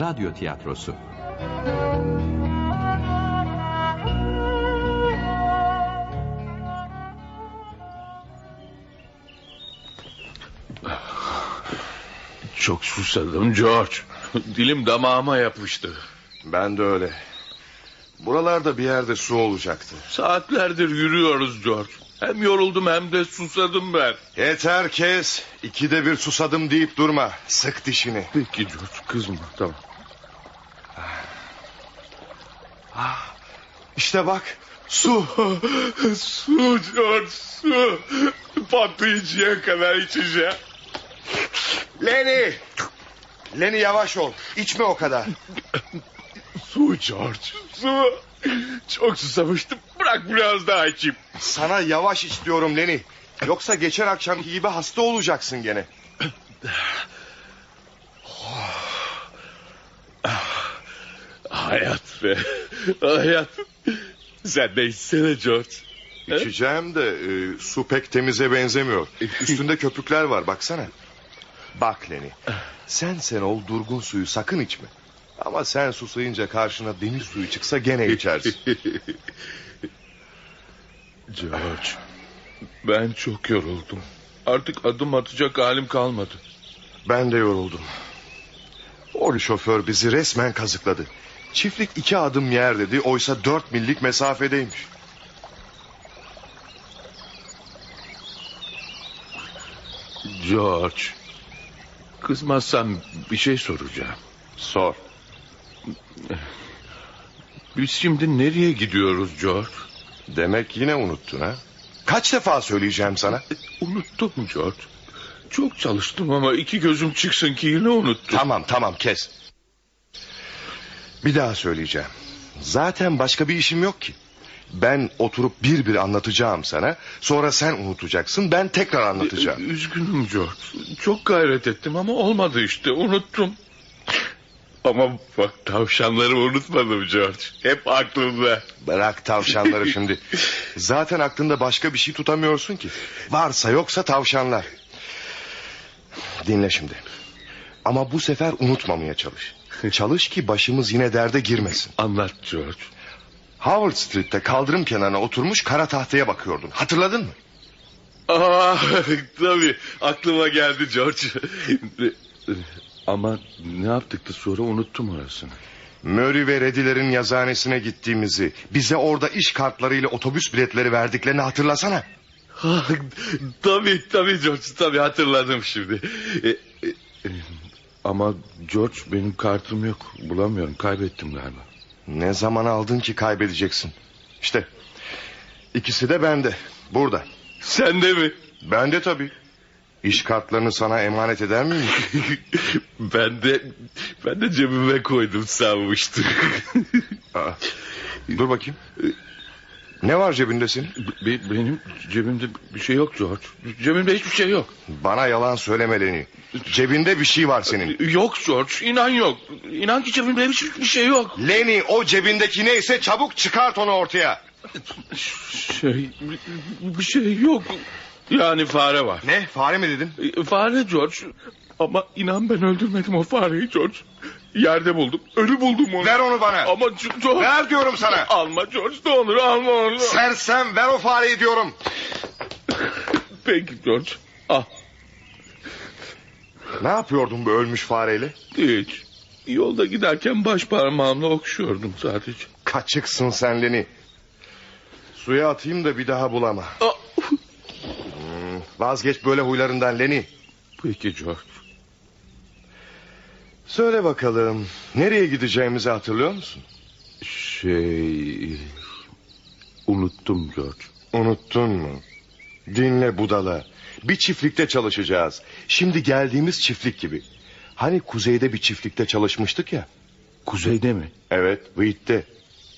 Radyo Tiyatrosu Çok susadım George. Dilim damağıma yapıştı. Ben de öyle. Buralarda bir yerde su olacaktı. Saatlerdir yürüyoruz George. Hem yoruldum hem de susadım ben. Yeter kes. İkide bir susadım deyip durma. Sık dişini. Peki George kızma tamam. İşte bak. Su. su George su. Patlayıcıya kadar içeceğim. Lenny. Lenny yavaş ol. İçme o kadar. Su George su. Çok susamıştım. Bırak biraz daha içeyim. Sana yavaş iç diyorum Lenny. Yoksa geçen akşamki gibi hasta olacaksın gene. Hayat be. Hayat. Sen de içsene George. İçeceğim de e, su pek temize benzemiyor. Üstünde köpükler var baksana. Bak Lenny. Sen sen ol durgun suyu sakın içme. Ama sen susayınca karşına deniz suyu çıksa gene içersin. George. Ben çok yoruldum. Artık adım atacak halim kalmadı. Ben de yoruldum. O şoför bizi resmen kazıkladı. Çiftlik iki adım yer dedi. Oysa dört millik mesafedeymiş. George. Kızmazsan bir şey soracağım. Sor. Biz şimdi nereye gidiyoruz George? Demek yine unuttun ha? Kaç defa söyleyeceğim sana? Unuttum George. Çok çalıştım ama iki gözüm çıksın ki yine unuttum. Tamam tamam kes. Bir daha söyleyeceğim. Zaten başka bir işim yok ki. Ben oturup bir bir anlatacağım sana. Sonra sen unutacaksın. Ben tekrar anlatacağım. Üzgünüm George. Çok gayret ettim ama olmadı işte. Unuttum. Ama bak tavşanları unutmadım George. Hep aklımda. Bırak tavşanları şimdi. Zaten aklında başka bir şey tutamıyorsun ki. Varsa yoksa tavşanlar. Dinle şimdi. Ama bu sefer unutmamaya çalış. Çalış ki başımız yine derde girmesin. Anlat George. Howard Street'te kaldırım kenarına oturmuş kara tahtaya bakıyordun. Hatırladın mı? Aa, tabii aklıma geldi George. Ama ne yaptık da sonra unuttum orasını. Murray ve Reddy'lerin yazıhanesine gittiğimizi... ...bize orada iş kartlarıyla otobüs biletleri verdiklerini hatırlasana. Ah, tabii tabii George tabii hatırladım şimdi. E, e, e, ama George benim kartım yok. Bulamıyorum kaybettim galiba. Ne zaman aldın ki kaybedeceksin? İşte ikisi de bende. Burada. Sen de mi? Bende tabii. İş kartlarını sana emanet eder miyim? ben de ben de cebime koydum sanmıştım. Aa, dur bakayım. Ne var cebinde senin? Be- benim cebimde bir şey yok George. Cebimde hiçbir şey yok. Bana yalan söyleme Lenny. Cebinde bir şey var senin. Yok George inan yok. İnan ki cebimde hiçbir şey yok. Lenny o cebindeki neyse çabuk çıkart onu ortaya. Şey bir şey yok. Yani fare var. Ne fare mi dedin? E, Fare George. Ama inan ben öldürmedim o fareyi George. Yerde buldum. Ölü buldum onu. Ver onu bana. Ama Ge- George. Ver diyorum sana. Alma George ne olur alma onu. Sersem ver o fareyi diyorum. Peki George. Al. Ne yapıyordun bu ölmüş fareyle? Hiç. Yolda giderken baş parmağımla okşuyordum sadece. Kaçıksın sen Lenny. Suya atayım da bir daha bulama. Hmm, vazgeç böyle huylarından Lenny. Peki George. Söyle bakalım nereye gideceğimizi hatırlıyor musun? Şey... Unuttum George. Unuttun mu? Dinle budala. Bir çiftlikte çalışacağız. Şimdi geldiğimiz çiftlik gibi. Hani kuzeyde bir çiftlikte çalışmıştık ya. Kuzeyde mi? Evet, Wheat'te.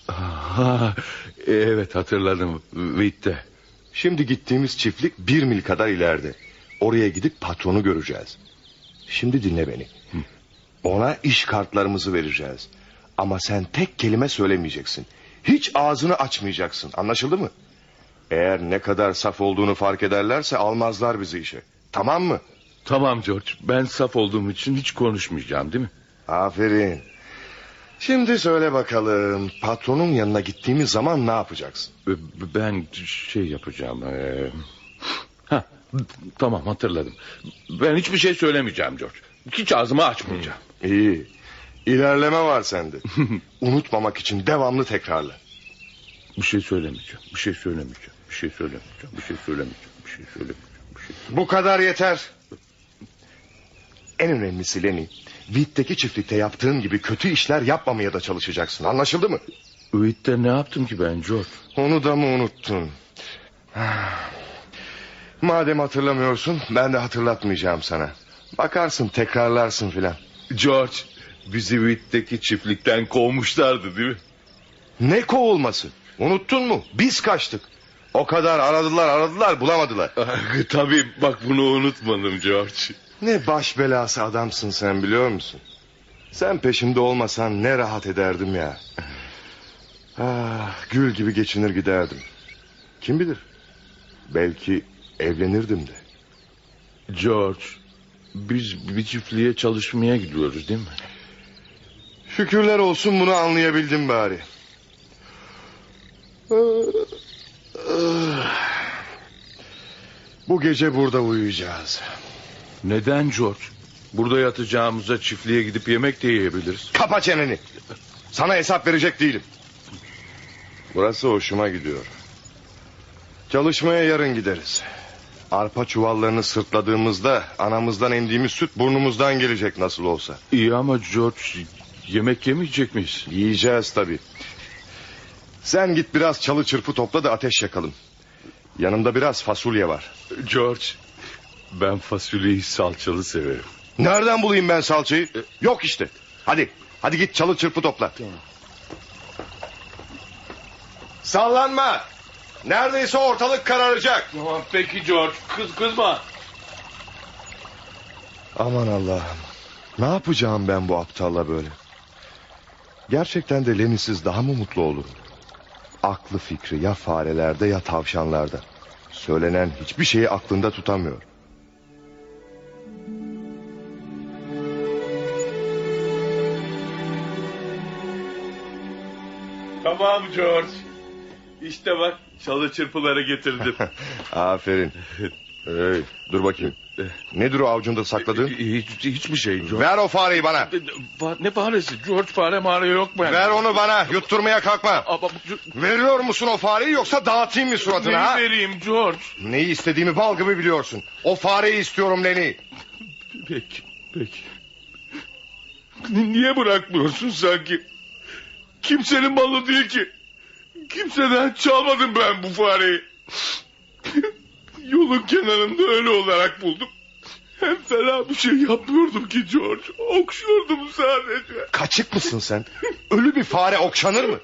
Ha, evet hatırladım. Witte. Şimdi gittiğimiz çiftlik bir mil kadar ileride. Oraya gidip patronu göreceğiz. Şimdi dinle beni. Ona iş kartlarımızı vereceğiz. Ama sen tek kelime söylemeyeceksin. Hiç ağzını açmayacaksın. Anlaşıldı mı? Eğer ne kadar saf olduğunu fark ederlerse almazlar bizi işe. Tamam mı? Tamam George. Ben saf olduğum için hiç konuşmayacağım değil mi? Aferin. Şimdi söyle bakalım patronun yanına gittiğimiz zaman ne yapacaksın? E, Ben şey yapacağım. e, Ha, tamam hatırladım. Ben hiçbir şey söylemeyeceğim George. Hiç ağzımı açmayacağım. İyi. İlerleme var sende. Unutmamak için devamlı tekrarla. Bir şey söylemeyeceğim. Bir şey söylemeyeceğim. Bir şey söylemeyeceğim. Bir şey söylemeyeceğim. Bir şey söylemeyeceğim. Bir şey Bu kadar yeter. En önemlisi Lenny, Witt'teki çiftlikte yaptığın gibi kötü işler yapmamaya da çalışacaksın. Anlaşıldı mı? Ümit'te ne yaptım ki ben George? Onu da mı unuttun? Madem hatırlamıyorsun, ben de hatırlatmayacağım sana. Bakarsın, tekrarlarsın filan. George bizi Ümit'teki çiftlikten kovmuşlardı değil mi? Ne kovulması? Unuttun mu? Biz kaçtık. O kadar aradılar aradılar bulamadılar. Ah, Tabii bak bunu unutmadım George. Ne baş belası adamsın sen biliyor musun? Sen peşimde olmasan ne rahat ederdim ya. Ah, gül gibi geçinir giderdim. Kim bilir? Belki evlenirdim de. George biz bir çiftliğe çalışmaya gidiyoruz değil mi? Şükürler olsun bunu anlayabildim bari. Bu gece burada uyuyacağız. Neden George? Burada yatacağımıza çiftliğe gidip yemek de yiyebiliriz. Kapa çeneni. Sana hesap verecek değilim. Burası hoşuma gidiyor. Çalışmaya yarın gideriz. Arpa çuvallarını sırtladığımızda anamızdan emdiğimiz süt burnumuzdan gelecek nasıl olsa. İyi ama George yemek yemeyecek miyiz? Yiyeceğiz tabii. Sen git biraz çalı çırpı topla da ateş yakalım. Yanımda biraz fasulye var. George ben fasulyeyi salçalı severim. Nereden bulayım ben salçayı? Yok işte. Hadi. Hadi git çalı çırpı topla. Sallanma. Neredeyse ortalık kararacak. Tamam peki George kız kızma. Aman Allah'ım. Ne yapacağım ben bu aptalla böyle? Gerçekten de Lenny'siz daha mı mutlu olurum? Aklı fikri ya farelerde ya tavşanlarda. Söylenen hiçbir şeyi aklında tutamıyor. Tamam George. İşte bak çalı çırpıları getirdim. Aferin. Hey, dur bakayım. Nedir o avucunda sakladığın? Hiç, hiçbir şey George. Ver o fareyi bana. Ne faresi? George fare mare yok mu? Ver onu bana. Yutturmaya kalkma. Ama Veriyor musun o fareyi yoksa dağıtayım mı suratına Neyi ha? vereyim George? Neyi istediğimi bal gibi biliyorsun. O fareyi istiyorum Lenny. Peki, peki. Niye bırakmıyorsun sanki? Kimsenin malı değil ki. Kimseden çalmadım ben bu fareyi. Yolun kenarında öyle olarak buldum. Hem fena bir şey yapmıyordum ki George. Okşuyordum sadece. Kaçık mısın sen? Ölü bir fare okşanır mı?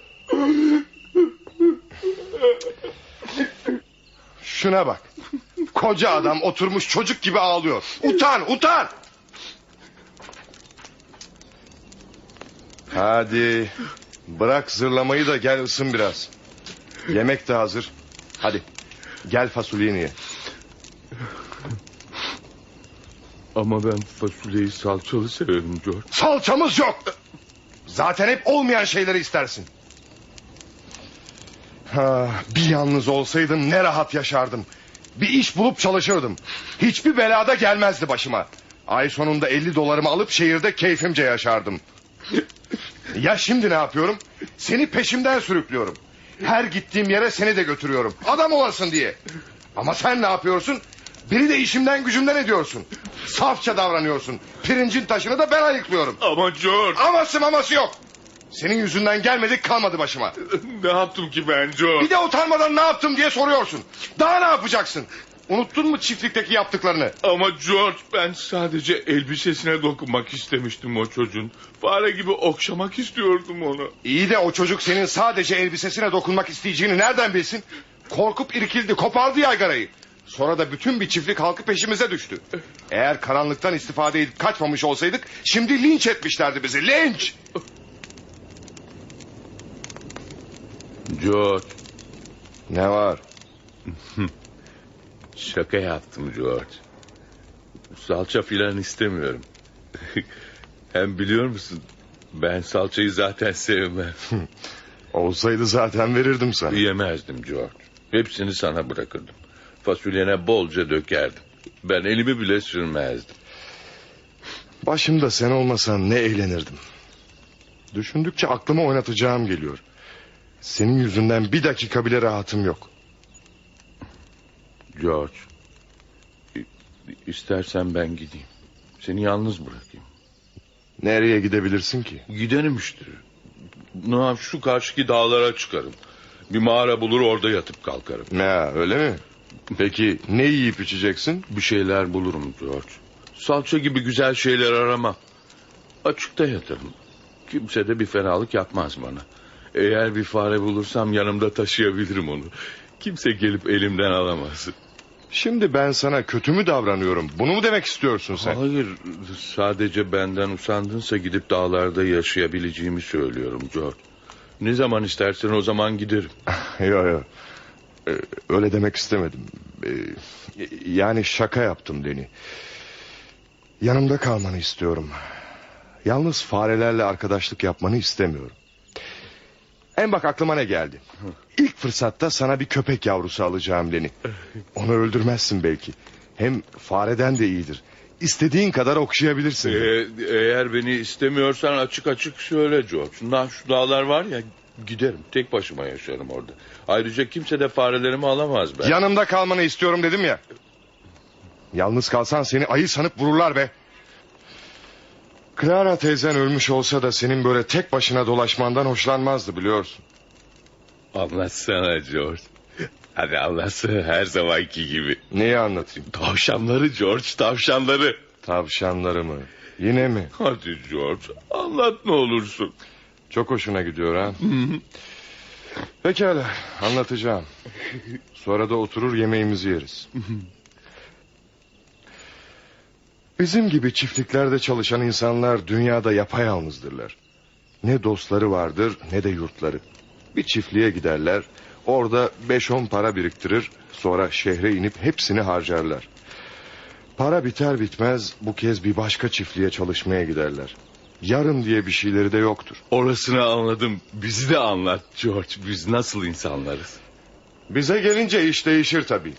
Şuna bak. Koca adam oturmuş çocuk gibi ağlıyor. Utan, utan. Hadi. Bırak zırlamayı da gel ısın biraz. Yemek de hazır. Hadi. Gel fasulyeni ye. Ama ben fasulyeyi salçalı severim George. Salçamız yok. Zaten hep olmayan şeyleri istersin. Ha, bir yalnız olsaydım ne rahat yaşardım. Bir iş bulup çalışırdım. Hiçbir belada gelmezdi başıma. Ay sonunda 50 dolarımı alıp şehirde keyfimce yaşardım. Ya şimdi ne yapıyorum? Seni peşimden sürüklüyorum. Her gittiğim yere seni de götürüyorum. Adam olasın diye. Ama sen ne yapıyorsun? Biri de işimden gücümden ediyorsun. Safça davranıyorsun. Pirincin taşını da ben ayıklıyorum. Ama George Aması maması yok. Senin yüzünden gelmedik kalmadı başıma. ne yaptım ki ben George? Bir de utanmadan ne yaptım diye soruyorsun. Daha ne yapacaksın? Unuttun mu çiftlikteki yaptıklarını? Ama George ben sadece elbisesine dokunmak istemiştim o çocuğun. Fare gibi okşamak istiyordum onu. İyi de o çocuk senin sadece elbisesine dokunmak isteyeceğini nereden bilsin? Korkup irkildi, kopardı yaygarayı. Sonra da bütün bir çiftlik halkı peşimize düştü. Eğer karanlıktan istifade edip kaçmamış olsaydık... ...şimdi linç etmişlerdi bizi, linç! George Ne var? şaka yaptım George. Salça filan istemiyorum. Hem biliyor musun? Ben salçayı zaten sevmem. Olsaydı zaten verirdim sana. Yemezdim George. Hepsini sana bırakırdım. Fasulyene bolca dökerdim. Ben elimi bile sürmezdim. Başımda sen olmasan ne eğlenirdim. Düşündükçe aklıma oynatacağım geliyor. Senin yüzünden bir dakika bile rahatım yok. George. istersen ben gideyim. Seni yalnız bırakayım. Nereye gidebilirsin ki? Giderim işte. Ne yap- şu karşıki dağlara çıkarım. Bir mağara bulur orada yatıp kalkarım. Ya öyle mi? Peki ne yiyip içeceksin? Bir şeyler bulurum George. Salça gibi güzel şeyler aramam. Açıkta yatarım. Kimse de bir fenalık yapmaz bana. Eğer bir fare bulursam yanımda taşıyabilirim onu. Kimse gelip elimden alamaz. Şimdi ben sana kötü mü davranıyorum? Bunu mu demek istiyorsun sen? Hayır, sadece benden usandınsa gidip dağlarda yaşayabileceğimi söylüyorum George. Ne zaman istersen o zaman giderim. Yok yok. Ee, öyle demek istemedim. Ee, yani şaka yaptım Deni. Yanımda kalmanı istiyorum. Yalnız farelerle arkadaşlık yapmanı istemiyorum. En bak aklıma ne geldi. İlk fırsatta sana bir köpek yavrusu alacağım Leni. Onu öldürmezsin belki. Hem fareden de iyidir. İstediğin kadar okşayabilirsin. Ee, eğer beni istemiyorsan açık açık söyle George. Şundan şu dağlar var ya giderim. Tek başıma yaşarım orada. Ayrıca kimse de farelerimi alamaz ben. Yanımda kalmanı istiyorum dedim ya. Yalnız kalsan seni ayı sanıp vururlar be. Clara teyzen ölmüş olsa da senin böyle tek başına dolaşmandan hoşlanmazdı biliyorsun. Anlatsana George. Hadi anlatsana her zamanki gibi. Neyi anlatayım? Tavşanları George tavşanları. Tavşanları mı? Yine mi? Hadi George anlat ne olursun. Çok hoşuna gidiyor ha. Pekala anlatacağım. Sonra da oturur yemeğimizi yeriz. Bizim gibi çiftliklerde çalışan insanlar dünyada yapayalnızdırlar. Ne dostları vardır ne de yurtları. Bir çiftliğe giderler, orada beş on para biriktirir, sonra şehre inip hepsini harcarlar. Para biter bitmez bu kez bir başka çiftliğe çalışmaya giderler. Yarın diye bir şeyleri de yoktur. Orasını anladım. Bizi de anlat George. Biz nasıl insanlarız? Bize gelince iş değişir tabii.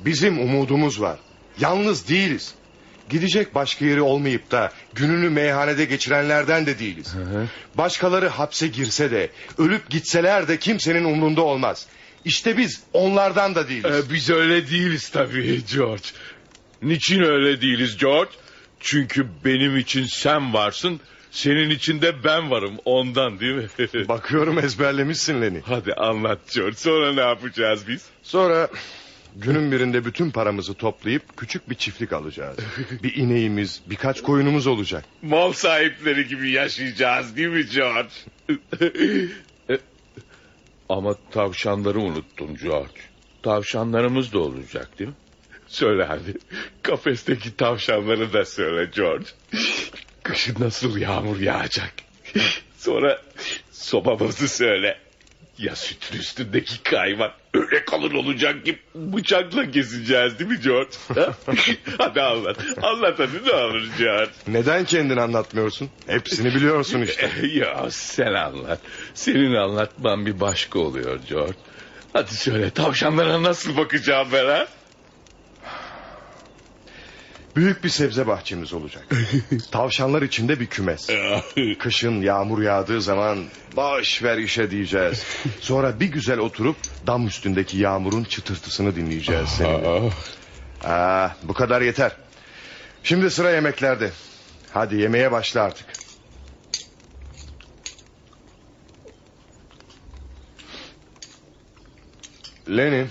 Bizim umudumuz var. Yalnız değiliz. Gidecek başka yeri olmayıp da gününü meyhanede geçirenlerden de değiliz. Başkaları hapse girse de ölüp gitseler de kimsenin umrunda olmaz. İşte biz onlardan da değiliz. Ee, biz öyle değiliz tabii George. Niçin öyle değiliz George? Çünkü benim için sen varsın, senin için de ben varım ondan değil mi? Bakıyorum ezberlemişsin Leni. Hadi anlat George. Sonra ne yapacağız biz? Sonra günün birinde bütün paramızı toplayıp küçük bir çiftlik alacağız. Bir ineğimiz, birkaç koyunumuz olacak. Mal sahipleri gibi yaşayacağız değil mi George? Ama tavşanları unuttun George. Tavşanlarımız da olacak değil mi? Söyle hadi. Kafesteki tavşanları da söyle George. Kışın nasıl yağmur yağacak. Sonra sobamızı söyle. Ya sütün üstündeki kaymak öyle kalın olacak ki bıçakla keseceğiz değil mi George? Ha? hadi anlat. Anlat hadi ne olur George. Neden kendini anlatmıyorsun? Hepsini biliyorsun işte. ya sen anlat. Senin anlatman bir başka oluyor George. Hadi söyle tavşanlara nasıl bakacağım ben ha? Büyük bir sebze bahçemiz olacak. Tavşanlar içinde bir kümes. Kışın yağmur yağdığı zaman boş ver işe diyeceğiz. Sonra bir güzel oturup dam üstündeki yağmurun çıtırtısını dinleyeceğiz seninle. Aa, bu kadar yeter. Şimdi sıra yemeklerde. Hadi yemeğe başla artık. Lenny.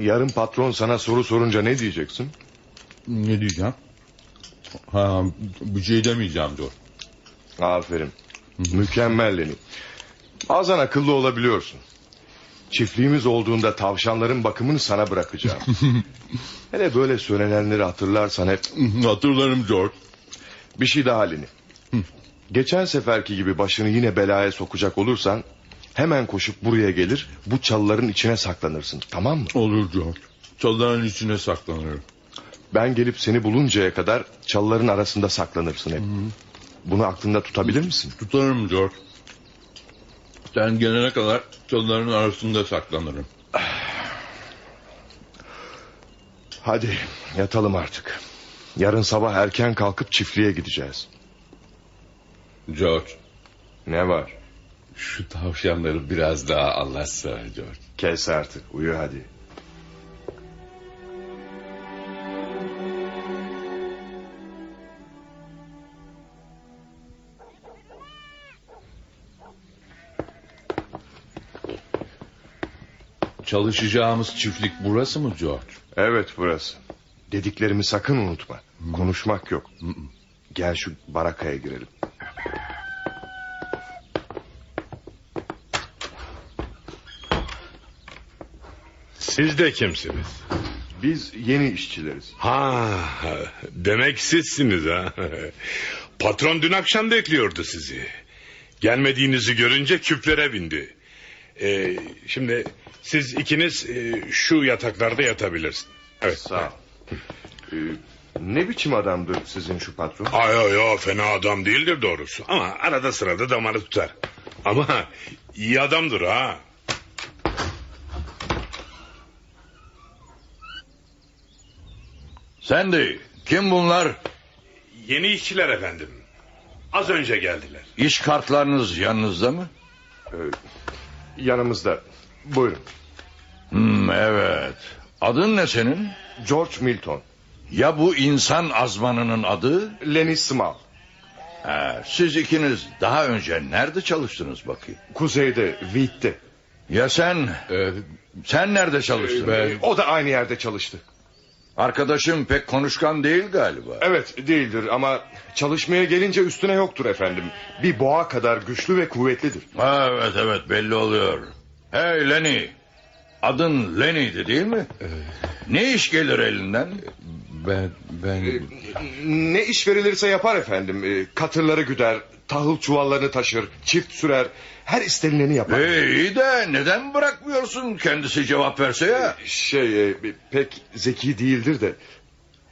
Yarın patron sana soru sorunca ne diyeceksin? Ne diyeceğim? Ha, bir şey demeyeceğim George. Aferin. Mükemmel Lenny. Bazen akıllı olabiliyorsun. Çiftliğimiz olduğunda tavşanların bakımını sana bırakacağım. Hele böyle söylenenleri hatırlarsan hep Hatırlarım George. bir şey daha Lenny. Geçen seferki gibi başını yine belaya sokacak olursan hemen koşup buraya gelir bu çalıların içine saklanırsın tamam mı? Olur George. Çalıların içine saklanırım. Ben gelip seni buluncaya kadar çalıların arasında saklanırsın hep. Bunu aklında tutabilir misin? Tutarım George. Sen gelene kadar çalıların arasında saklanırım. Hadi yatalım artık. Yarın sabah erken kalkıp çiftliğe gideceğiz. George, Ne var? şu tavşanları biraz daha anlatsana George. Kes artık uyu hadi. Çalışacağımız çiftlik burası mı George? Evet burası. Dediklerimi sakın unutma. Konuşmak yok. Gel şu barakaya girelim. Siz de kimsiniz? Biz yeni işçileriz. Ha, demek sizsiniz ha. Patron dün akşam bekliyordu sizi. Gelmediğinizi görünce küplere bindi. Ee, şimdi siz ikiniz e, şu yataklarda yatabilirsiniz. Evet. Sağ ol. Ee, ne biçim adamdır sizin şu patron? Ay ay ay fena adam değildir doğrusu. Ama arada sırada damarı tutar. Ama iyi adamdır ha. Sen de kim bunlar? Yeni işçiler efendim. Az önce geldiler. İş kartlarınız yanınızda mı? Ee, yanımızda. Buyurun. Hmm, evet. Adın ne senin? George Milton. Ya bu insan azmanının adı? Lenny Small. Ha, siz ikiniz daha önce nerede çalıştınız bakayım? Kuzeyde, Wheat'te. Ya sen? Ee, Sen nerede çalıştın? ben O da aynı yerde çalıştı. Arkadaşım pek konuşkan değil galiba. Evet değildir ama çalışmaya gelince üstüne yoktur efendim. Bir boğa kadar güçlü ve kuvvetlidir. Ha, evet evet belli oluyor. Hey Lenny. Adın Lenny'di değil mi? Ne iş gelir elinden? Ben ben Ne iş verilirse yapar efendim. Ee, Katırları güder, tahıl çuvallarını taşır, çift sürer. Her istenileni yapar. Ee, iyi de neden bırakmıyorsun kendisi cevap verse ya? Şey e, pek zeki değildir de.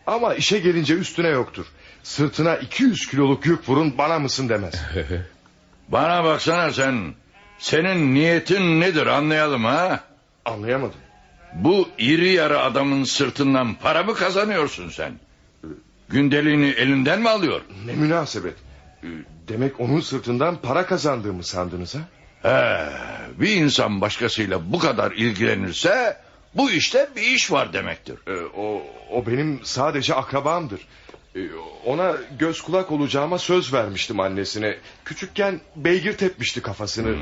Ama işe gelince üstüne yoktur. Sırtına 200 kiloluk yük vurun bana mısın demez. Bana baksana sen. Senin niyetin nedir anlayalım ha? Anlayamadım. Bu iri yarı adamın sırtından para mı kazanıyorsun sen? Gündeliğini elinden mi alıyor? Ne münasebet. Ee, Demek onun sırtından para kazandığımı sandınız ha? He, bir insan başkasıyla bu kadar ilgilenirse bu işte bir iş var demektir. Ee, O, o benim sadece akrabamdır. Ee, Ona göz kulak olacağıma söz vermiştim annesine. Küçükken beygir tepmişti kafasını.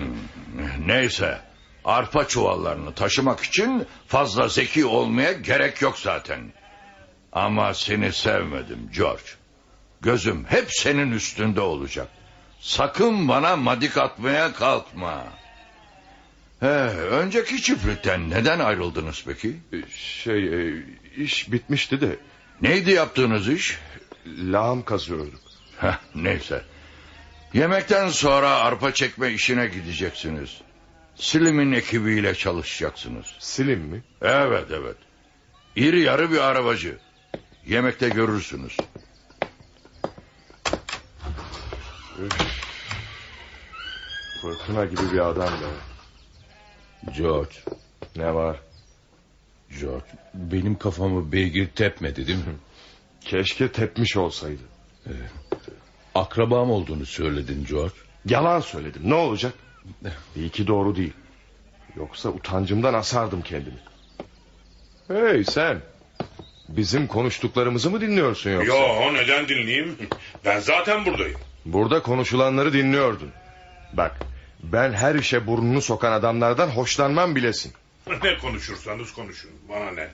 Neyse arpa çuvallarını taşımak için fazla zeki olmaya gerek yok zaten. Ama seni sevmedim George. Gözüm hep senin üstünde olacak. Sakın bana madik atmaya kalkma. He, önceki çiftlikten neden ayrıldınız peki? Şey e, iş bitmişti de Neydi yaptığınız iş? lağım kazıyorduk. Heh, neyse. Yemekten sonra arpa çekme işine gideceksiniz. Slim'in ekibiyle çalışacaksınız. Silim mi? Evet evet. İri yarı bir arabacı. Yemekte görürsünüz. Fırtına gibi bir adam be. George Ne var? George benim kafamı beygir tepmedi değil mi? Keşke tepmiş olsaydı. Akrabam olduğunu söyledin George. Yalan söyledim. Ne olacak? İyi ki doğru değil. Yoksa utancımdan asardım kendimi. Hey sen. Bizim konuştuklarımızı mı dinliyorsun yoksa? Yo neden dinleyeyim? Ben zaten buradayım. Burada konuşulanları dinliyordun. Bak ben her işe burnunu sokan adamlardan hoşlanmam bilesin. Ne konuşursanız konuşun. Bana ne?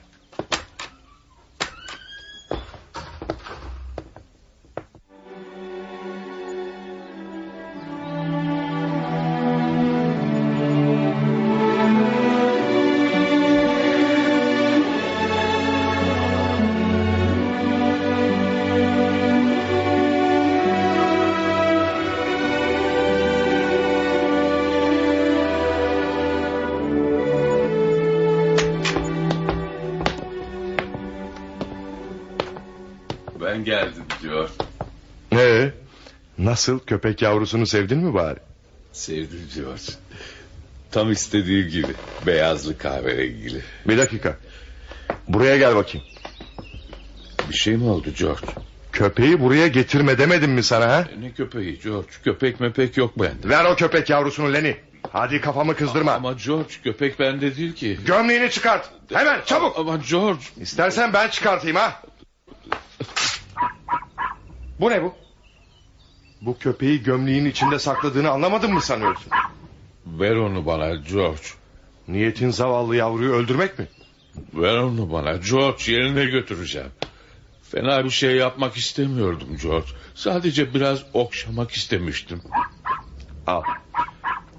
Nasıl köpek yavrusunu sevdin mi bari? Sevdim George. Tam istediğim gibi. Beyazlı kahverengili. Bir dakika. Buraya gel bakayım. Bir şey mi oldu George? Köpeği buraya getirme demedim mi sana ha? Ne köpeği George? Köpek mepek yok bende. Ver o köpek yavrusunu Lenny. Hadi kafamı kızdırma. Ama George köpek bende değil ki. Gömleğini çıkart. Hemen çabuk. Ama George İstersen ben çıkartayım ha. Bu ne bu? Bu köpeği gömleğin içinde sakladığını anlamadın mı sanıyorsun? ver onu bana George. Niyetin zavallı yavruyu öldürmek mi? Ver onu bana George yerine götüreceğim. Fena bir şey yapmak istemiyordum George. Sadece biraz okşamak istemiştim. Al.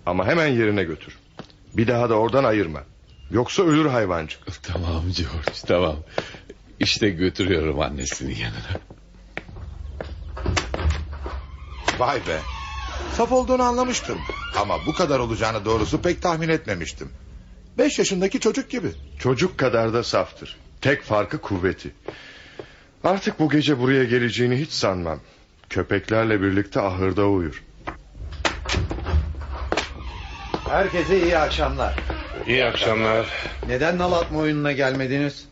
Ama hemen yerine götür. Bir daha da oradan ayırma. Yoksa ölür hayvancık. Tamam George tamam. İşte götürüyorum annesinin yanına. Vay be. Saf olduğunu anlamıştım. Ama bu kadar olacağını doğrusu pek tahmin etmemiştim. Beş yaşındaki çocuk gibi. Çocuk kadar da saftır. Tek farkı kuvveti. Artık bu gece buraya geleceğini hiç sanmam. Köpeklerle birlikte ahırda uyur. Herkese iyi akşamlar. İyi akşamlar. Neden nal atma oyununa gelmediniz?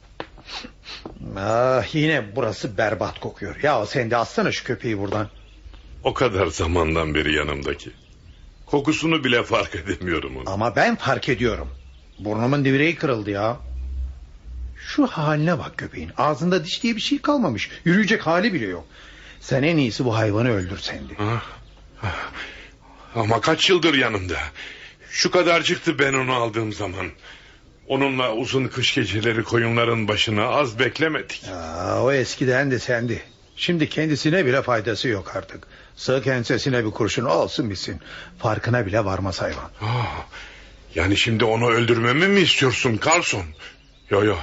Ah yine burası berbat kokuyor. Ya sen de atsana şu köpeği buradan. O kadar zamandan beri yanımdaki. Kokusunu bile fark edemiyorum onu. Ama ben fark ediyorum. Burnumun direği kırıldı ya. Şu haline bak köpeğin. Ağzında diş diye bir şey kalmamış. Yürüyecek hali bile yok. Sen en iyisi bu hayvanı öldür Sendi. Ama kaç yıldır yanımda. Şu kadarcıktı ben onu aldığım zaman. Onunla uzun kış geceleri koyunların başına az beklemedik. Aa, o eskiden de sendi. Şimdi kendisine bile faydası yok artık. Sığ ensesine bir kurşun olsun bitsin. Farkına bile varmaz hayvan. Ah, yani şimdi onu öldürmemi mi istiyorsun Carlson? Yo yo.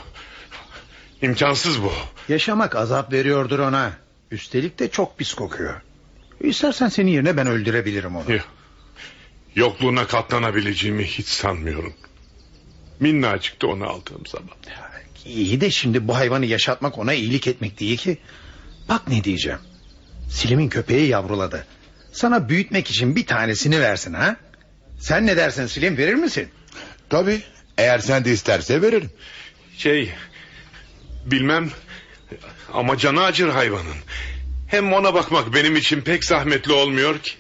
İmkansız bu. Yaşamak azap veriyordur ona. Üstelik de çok pis kokuyor. İstersen senin yerine ben öldürebilirim onu. Yok. Yokluğuna katlanabileceğimi hiç sanmıyorum. Minnacıktı onu aldığım zaman. İyi de şimdi bu hayvanı yaşatmak ona iyilik etmek değil ki. Bak ne diyeceğim. Silim'in köpeği yavruladı. Sana büyütmek için bir tanesini versin ha? Sen ne dersin Silim verir misin? Tabii. Eğer sen de isterse veririm. Şey... Bilmem... Ama canı acır hayvanın. Hem ona bakmak benim için pek zahmetli olmuyor ki.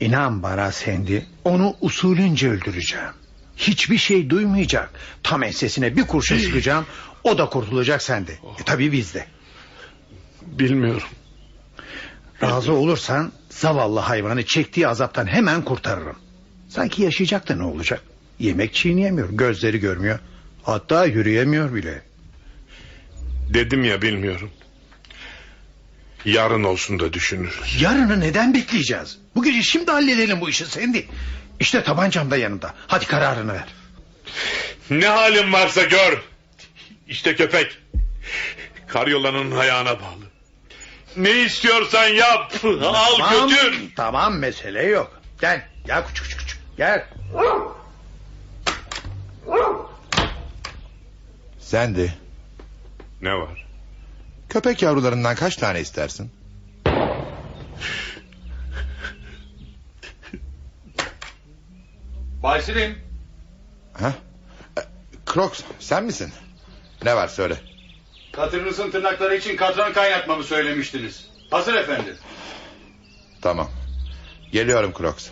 İnan bana Sendi onu usulünce öldüreceğim. Hiçbir şey duymayacak. Tam ensesine bir kurşun sıkacağım. O da kurtulacak sende. E, tabii bizde. Bilmiyorum. Razı olursan zavallı hayvanı çektiği azaptan hemen kurtarırım. Sanki yaşayacak da ne olacak? Yemek çiğneyemiyor, gözleri görmüyor. Hatta yürüyemiyor bile. Dedim ya bilmiyorum. Yarın olsun da düşünürüz. Yarını neden bekleyeceğiz? Bu gece şimdi halledelim bu işi Sendi. İşte tabancam da yanında. Hadi kararını ver. Ne halin varsa gör. İşte köpek. Karyolanın ayağına bağlı. Ne istiyorsan yap. Al Tamam, götür. Tamam mesele yok. Gel, gel küçük küçük küçük. Gel. Sen de. Ne var? Köpek yavrularından kaç tane istersin? Baysilim. Ha? E, Crocs sen misin? Ne var söyle. Katırınızın tırnakları için katran kaynatmamı söylemiştiniz. Hazır efendim. Tamam. Geliyorum Crocs.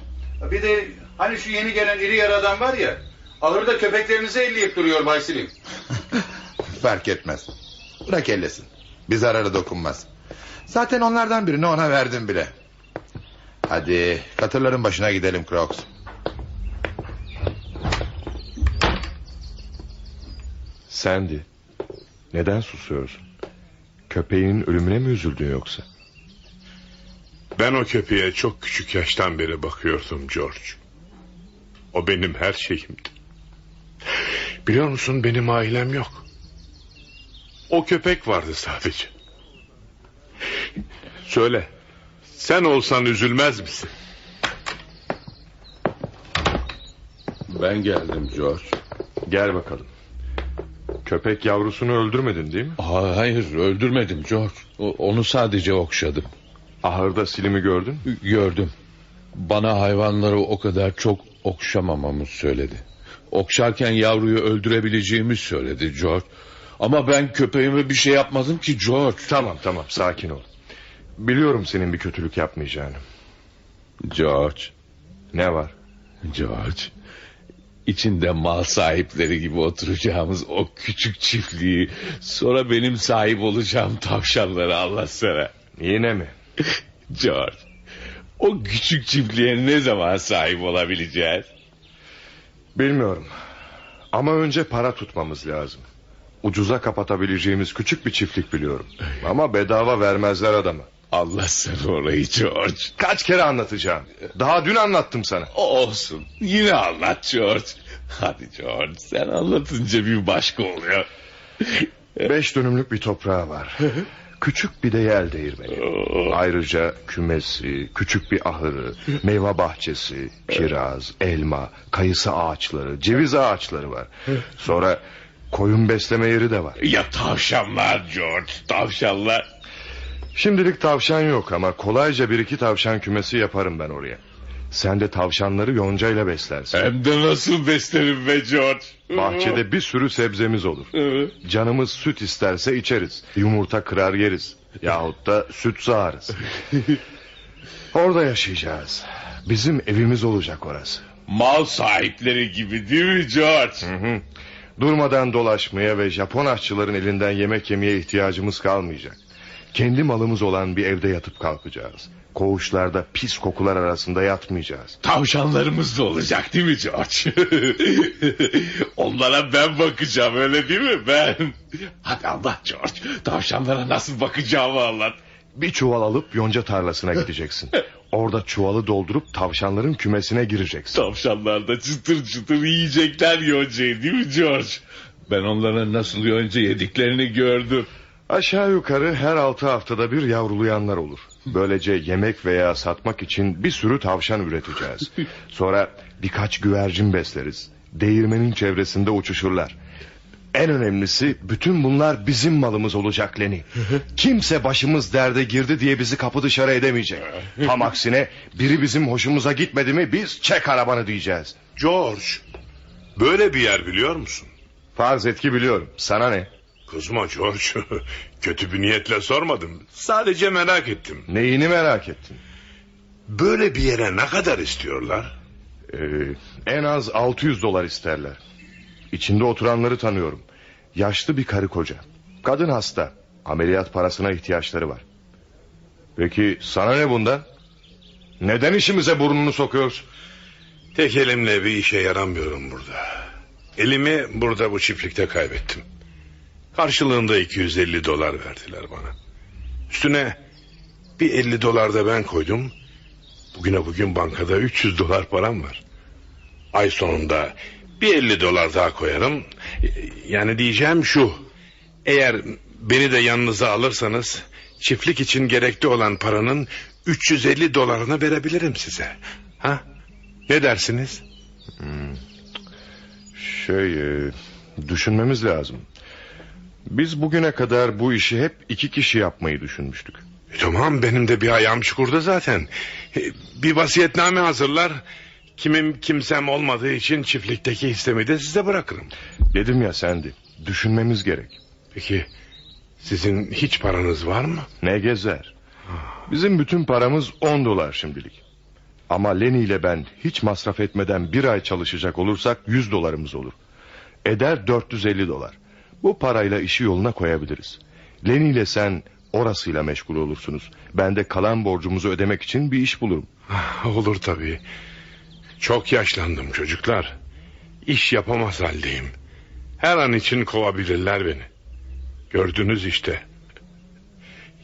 Bir de hani şu yeni gelen iri yarı adam var ya. Ahırda köpeklerinizi elleyip duruyor Baysilim. Fark etmez. Bırak ellesin. Bir zararı dokunmaz. Zaten onlardan birini ona verdim bile. Hadi katırların başına gidelim Crocs. Sandy. Neden susuyorsun? Köpeğinin ölümüne mi üzüldün yoksa? Ben o köpeğe çok küçük yaştan beri bakıyordum George. O benim her şeyimdi. Biliyor musun benim ailem yok. O köpek vardı sadece. Söyle. Sen olsan üzülmez misin? Ben geldim George. Gel bakalım. Köpek yavrusunu öldürmedin değil mi? Ha- Hayır öldürmedim George. Onu sadece okşadım. Ahırda Selim'i gördün mü? Gördüm. Bana hayvanları o kadar çok okşamamamı söyledi. Okşarken yavruyu öldürebileceğimi söyledi George. Ama ben köpeğime bir şey yapmadım ki George. Tamam tamam sakin ol. Biliyorum senin bir kötülük yapmayacağını. George, Ne var? George. İçinde mal sahipleri gibi oturacağımız o küçük çiftliği... ...sonra benim sahip olacağım tavşanları anlatsana. Yine mi? George, o küçük çiftliğe ne zaman sahip olabileceğiz? Bilmiyorum. Ama önce para tutmamız lazım. Ucuza kapatabileceğimiz küçük bir çiftlik biliyorum. Ama bedava vermezler adamı. Anlatsana orayı George. Kaç kere anlatacağım. Daha dün anlattım sana. Olsun. Yine anlat George. Hadi George sen anlatınca bir başka oluyor. Beş dönümlük bir toprağı var. Küçük bir de yel değirmeni. Ayrıca kümesi, küçük bir ahırı, meyve bahçesi, kiraz, elma, kayısı ağaçları, ceviz ağaçları var. Sonra koyun besleme yeri de var. Ya tavşanlar George tavşanlar. Şimdilik tavşan yok ama kolayca bir iki tavşan kümesi yaparım ben oraya. Sen de tavşanları yoncayla beslersin. Hem de nasıl beslerim be George. Bahçede bir sürü sebzemiz olur. Canımız süt isterse içeriz. Yumurta kırar yeriz. Yahut da süt sağarız. Orada yaşayacağız. Bizim evimiz olacak orası. Mal sahipleri gibi değil mi George? Hı hı. Durmadan dolaşmaya ve Japon aşçıların elinden yemek yemeye ihtiyacımız kalmayacak. Kendi malımız olan bir evde yatıp kalkacağız. Koğuşlarda pis kokular arasında yatmayacağız. Tavşanlarımız da olacak değil mi George? Onlara ben bakacağım öyle değil mi ben? Hadi anlat George. Tavşanlara nasıl bakacağımı anlat. Bir çuval alıp yonca tarlasına gideceksin. Orada çuvalı doldurup tavşanların kümesine gireceksin. Tavşanlar da çıtır çıtır yiyecekler yoncayı değil mi George? Ben onların nasıl yonca yediklerini gördüm. Aşağı yukarı her altı haftada bir yavrulayanlar olur. Böylece yemek veya satmak için bir sürü tavşan üreteceğiz. Sonra birkaç güvercin besleriz. Değirmenin çevresinde uçuşurlar. En önemlisi bütün bunlar bizim malımız olacak Leni. Kimse başımız derde girdi diye bizi kapı dışarı edemeyecek. Tam aksine biri bizim hoşumuza gitmedi mi biz çek arabanı diyeceğiz. George, böyle bir yer biliyor musun? Farz et ki biliyorum. Sana ne? Kızma George. Kötü bir niyetle sormadım. Sadece merak ettim. Neyini merak ettin? Böyle bir yere ne kadar istiyorlar? Ee, en az 600 dolar isterler. İçinde oturanları tanıyorum. Yaşlı bir karı koca. Kadın hasta. Ameliyat parasına ihtiyaçları var. Peki sana ne bundan? Neden işimize burnunu sokuyorsun? Tek elimle bir işe yaramıyorum burada. Elimi burada bu çiftlikte kaybettim. Karşılığında 250 dolar verdiler bana. Üstüne bir 50 dolar da ben koydum. Bugüne bugün bankada 300 dolar param var. Ay sonunda bir 50 dolar daha koyarım. Yani diyeceğim şu. Eğer beni de yanınıza alırsanız çiftlik için gerekli olan paranın 350 dolarını verebilirim size. Ha? Ne dersiniz? Şey e, düşünmemiz lazım. Biz bugüne kadar bu işi hep iki kişi yapmayı düşünmüştük. E, tamam benim de bir ayağım çukurda zaten. E, bir vasiyetname hazırlar. Kimim kimsem olmadığı için çiftlikteki hissemi de size bırakırım. Dedim ya sendi. Düşünmemiz gerek. Peki sizin hiç paranız var mı? Ne gezer? Bizim bütün paramız 10 dolar şimdilik. Ama Leni ile ben hiç masraf etmeden bir ay çalışacak olursak 100 dolarımız olur. Eder 450 dolar. Bu parayla işi yoluna koyabiliriz. Leni ile sen orasıyla meşgul olursunuz. Ben de kalan borcumuzu ödemek için bir iş bulurum. Olur tabii. Çok yaşlandım çocuklar. İş yapamaz haldeyim. Her an için kovabilirler beni. Gördünüz işte.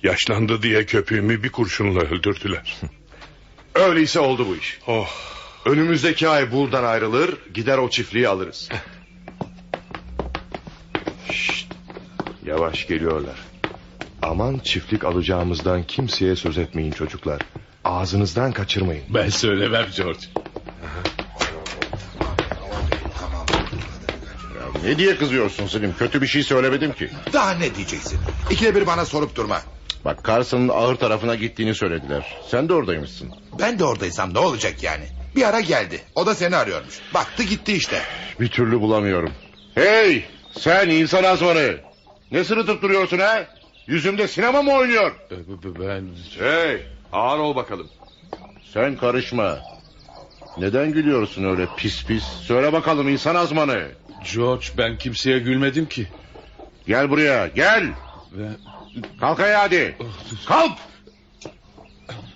Yaşlandı diye köpüğümü bir kurşunla öldürdüler. Öyleyse oldu bu iş. Oh. Önümüzdeki ay buradan ayrılır, gider o çiftliği alırız. Şşt, yavaş geliyorlar. Aman çiftlik alacağımızdan kimseye söz etmeyin çocuklar. Ağzınızdan kaçırmayın. Ben söylemem George. Ne diye kızıyorsun Selim? Kötü bir şey söylemedim ki. Daha ne diyeceksin? İkide bir bana sorup durma. Bak Carson'ın ahır tarafına gittiğini söylediler. Sen de oradaymışsın. Ben de oradaysam ne olacak yani? Bir ara geldi. O da seni arıyormuş. Baktı gitti işte. Bir türlü bulamıyorum. Hey sen insan azmanı. Ne sırıtıp duruyorsun ha? Yüzümde sinema mı oynuyor? Ben... Hey ağır ol bakalım. Sen karışma. Neden gülüyorsun öyle pis pis? Söyle bakalım insan azmanı. George ben kimseye gülmedim ki. Gel buraya gel. Ve... Kalk ayağa hadi. Kalk.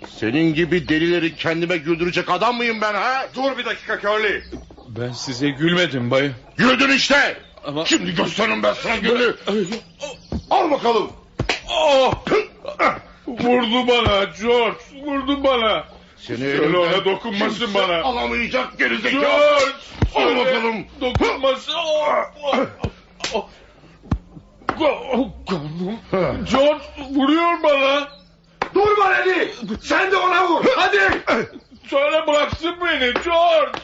Senin gibi delileri kendime güldürecek adam mıyım ben ha? Dur bir dakika Curly. Ben size gülmedim bayım. Güldün işte. Ama... Şimdi gösteririm ben sana gülü. Al bakalım. Oh! Vurdu bana George. Vurdu bana. Seni Söyle ona dokunmasın bana. Alamayacak gerizekalı. George. Al bakalım. Dokunmasın. Oh, Karnım. George vuruyor bana. Dur Valedi. Sen de ona vur. Hadi. Söyle bıraksın beni George.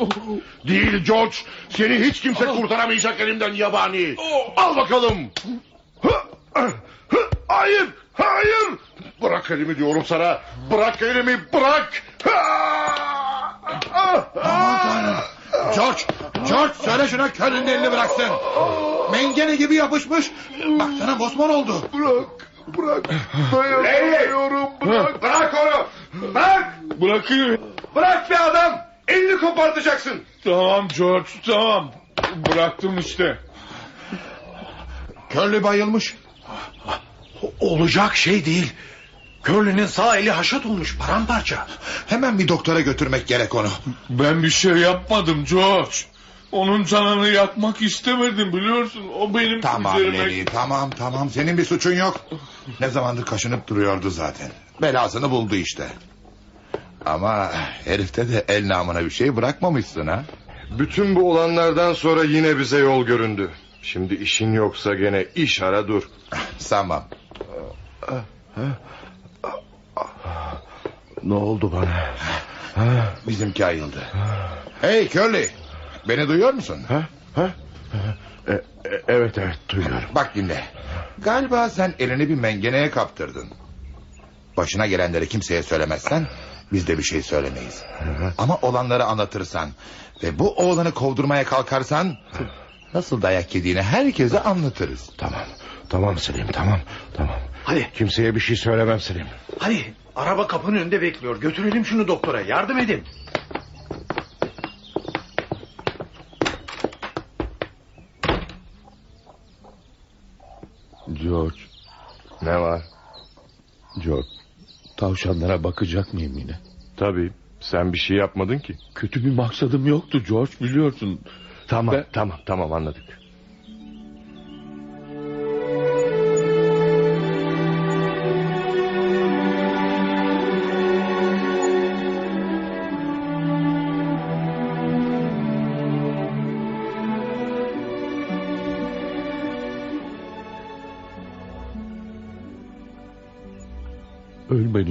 Değil George. Seni hiç kimse kurtaramayacak elimden yabani. Al bakalım. Hayır. Hayır. Bırak elimi diyorum sana. Bırak elimi bırak. Aman tanrım. George, George söyle şuna körün elini bıraksın. Mengene gibi yapışmış. Baksana mosmor oldu. Dayanamıyorum. Bırak. Bırak onu. Bırak. Bırakın. Bırak be adam. Elini kopartacaksın. Tamam George tamam. Bıraktım işte. Körlü bayılmış. Olacak şey değil. Curly'nin sağ eli haşat olmuş paramparça. Hemen bir doktora götürmek gerek onu. Ben bir şey yapmadım George. Onun canını yakmak istemedim biliyorsun. O benim Tamam üzerime- Leli tamam tamam senin bir suçun yok. Ne zamandır kaşınıp duruyordu zaten. Belasını buldu işte. Ama herifte de el namına bir şey bırakmamışsın ha. Bütün bu olanlardan sonra yine bize yol göründü. Şimdi işin yoksa gene iş ara dur. Tamam. Ne oldu bana? Bizimki ayıldı. Hey Curly. Beni duyuyor musun? Ha? Ha? E, e, evet evet duyuyorum. Bak dinle. Galiba sen elini bir mengeneye kaptırdın. Başına gelenleri kimseye söylemezsen biz de bir şey söylemeyiz. Ama olanları anlatırsan ve bu oğlanı kovdurmaya kalkarsan nasıl dayak yediğini herkese anlatırız. Tamam. Tamam Selim tamam. Tamam. Hadi Kimseye bir şey söylemem Selim. hadi araba kapının önünde bekliyor. Götürelim şunu doktora yardım edin. George, Ne var? George. Tavşanlara bakacak mıyım yine? Tabii. Sen bir şey yapmadın ki. Kötü bir maksadım yoktu George biliyorsun. Tamam Ben- tamam tamam anladık.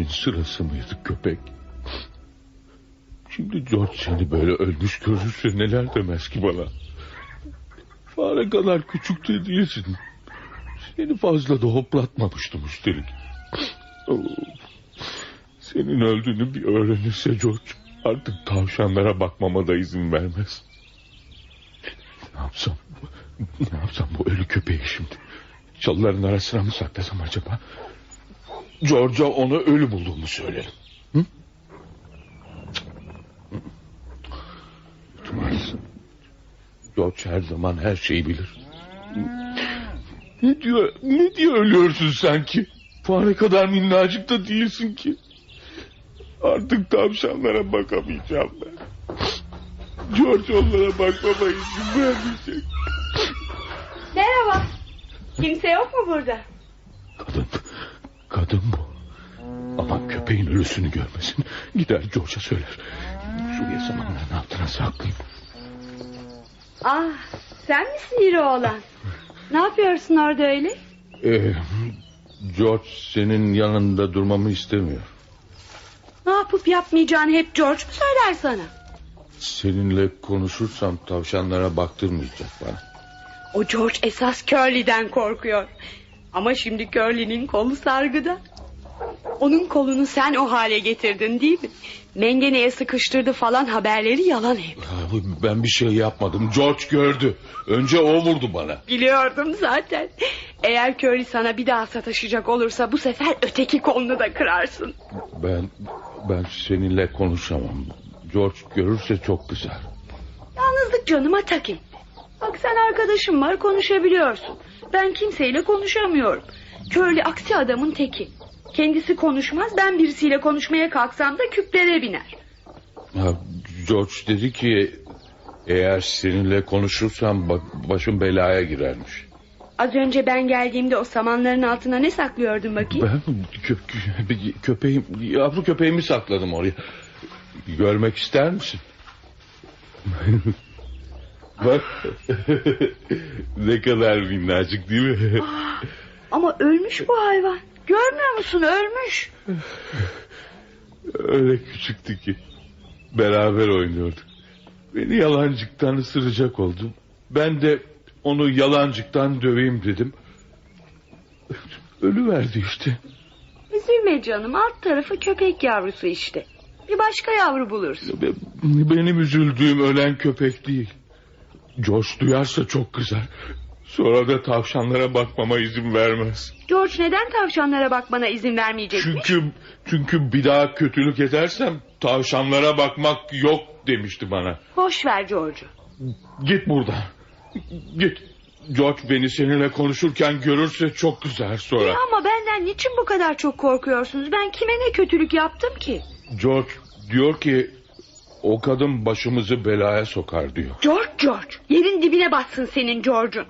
Sırası mıydı köpek? Şimdi George seni böyle ölmüş görürse neler demez ki bana. Fare kadar küçük de değilsin. Seni fazla da hoplatmamıştım üstelik. Senin öldüğünü bir öğrenirse George artık tavşanlara bakmama da izin vermez. Ne yapsam? Ne yapsam bu ölü köpeği şimdi? Çalıların arasına mı saklasam acaba? George'a onu ölü bulduğumu söylerim. Hı? George her zaman her şeyi bilir. Ne diyor, ne diye ölüyorsun sanki? Fare kadar minnacık da değilsin ki. Artık tavşanlara bakamayacağım ben. George onlara bakmama izin vermeyecek. Merhaba. Kimse yok mu burada? Kadın, bu. Ama köpeğin ölüsünü görmesin. Gider George'a söyler. Şuraya samanların altına saklayayım. Ah, sen misin iri oğlan? Ne yapıyorsun orada öyle? Ee, George senin yanında durmamı istemiyor. Ne yapıp yapmayacağını hep George mu söyler sana? Seninle konuşursam tavşanlara baktırmayacak bana. O George esas Curly'den korkuyor. Ama şimdi Curly'nin kolu sargıda. Onun kolunu sen o hale getirdin değil mi? Mengeneye sıkıştırdı falan haberleri yalan hep. Ben bir şey yapmadım. George gördü. Önce o vurdu bana. Biliyordum zaten. Eğer Curly sana bir daha sataşacak olursa bu sefer öteki kolunu da kırarsın. Ben ben seninle konuşamam. George görürse çok kızar. Yalnızlık canıma tak etti. Bak sen arkadaşım var konuşabiliyorsun. Ben kimseyle konuşamıyorum. Curly aksi adamın teki. Kendisi konuşmaz ben birisiyle konuşmaya kalksam da küplere biner. Ha, George dedi ki eğer seninle konuşursam ba- başım belaya girermiş. Az önce ben geldiğimde o samanların altına ne saklıyordun bakayım? Ben kö- köpeğim, yavru köpeğimi sakladım oraya. Görmek ister misin? Bak ne kadar minnacık değil mi? Ama ölmüş bu hayvan. Görmüyor musun ölmüş. Öyle küçüktü ki. Beraber oynuyorduk. Beni yalancıktan ısıracak oldu. Ben de onu yalancıktan döveyim dedim. Ölüverdi işte. Üzülme canım alt tarafı köpek yavrusu işte. Bir başka yavru bulursun. Be- Benim üzüldüğüm ölen köpek değil. Josh duyarsa çok kızar. Sonra da tavşanlara bakmama izin vermez. George neden tavşanlara bakmana izin vermeyecekmiş? Çünkü çünkü bir daha kötülük edersem tavşanlara bakmak yok demişti bana. Boş ver George'u. Git buradan. Git. George beni seninle konuşurken görürse çok kızar sonra. Ya ama benden niçin bu kadar çok korkuyorsunuz? Ben kime ne kötülük yaptım ki? George diyor ki o kadın başımızı belaya sokar diyor. George George. Yerin dibine bassın senin George'un.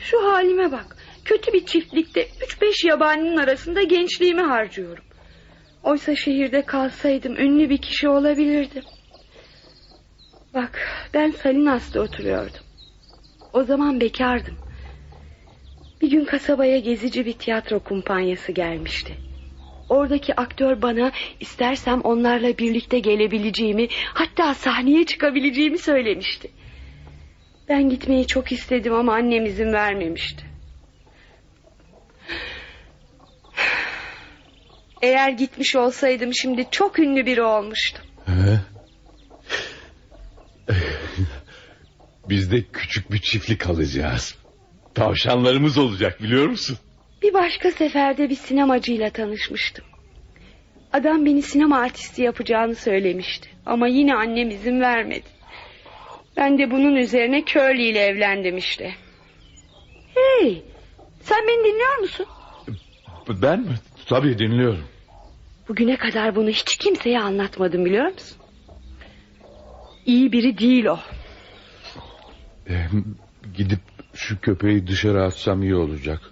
Şu halime bak. Kötü bir çiftlikte üç beş yabaninin arasında gençliğimi harcıyorum. Oysa şehirde kalsaydım ünlü bir kişi olabilirdim. Bak ben Salinas'ta oturuyordum. O zaman bekardım. Bir gün kasabaya gezici bir tiyatro kumpanyası gelmişti. Oradaki aktör bana istersem onlarla birlikte gelebileceğimi hatta sahneye çıkabileceğimi söylemişti. Ben gitmeyi çok istedim ama annem izin vermemişti. Eğer gitmiş olsaydım şimdi çok ünlü biri olmuştum. He? Biz de küçük bir çiftlik alacağız. Tavşanlarımız olacak biliyor musun? Bir başka seferde bir sinemacıyla tanışmıştım. Adam beni sinema artisti yapacağını söylemişti. Ama yine annem izin vermedi. Ben de bunun üzerine Curly ile evlendim işte. Hey, sen beni dinliyor musun? Ben mi? Tabii dinliyorum. Bugüne kadar bunu hiç kimseye anlatmadım biliyor musun? İyi biri değil o. Ee, gidip şu köpeği dışarı atsam iyi olacak.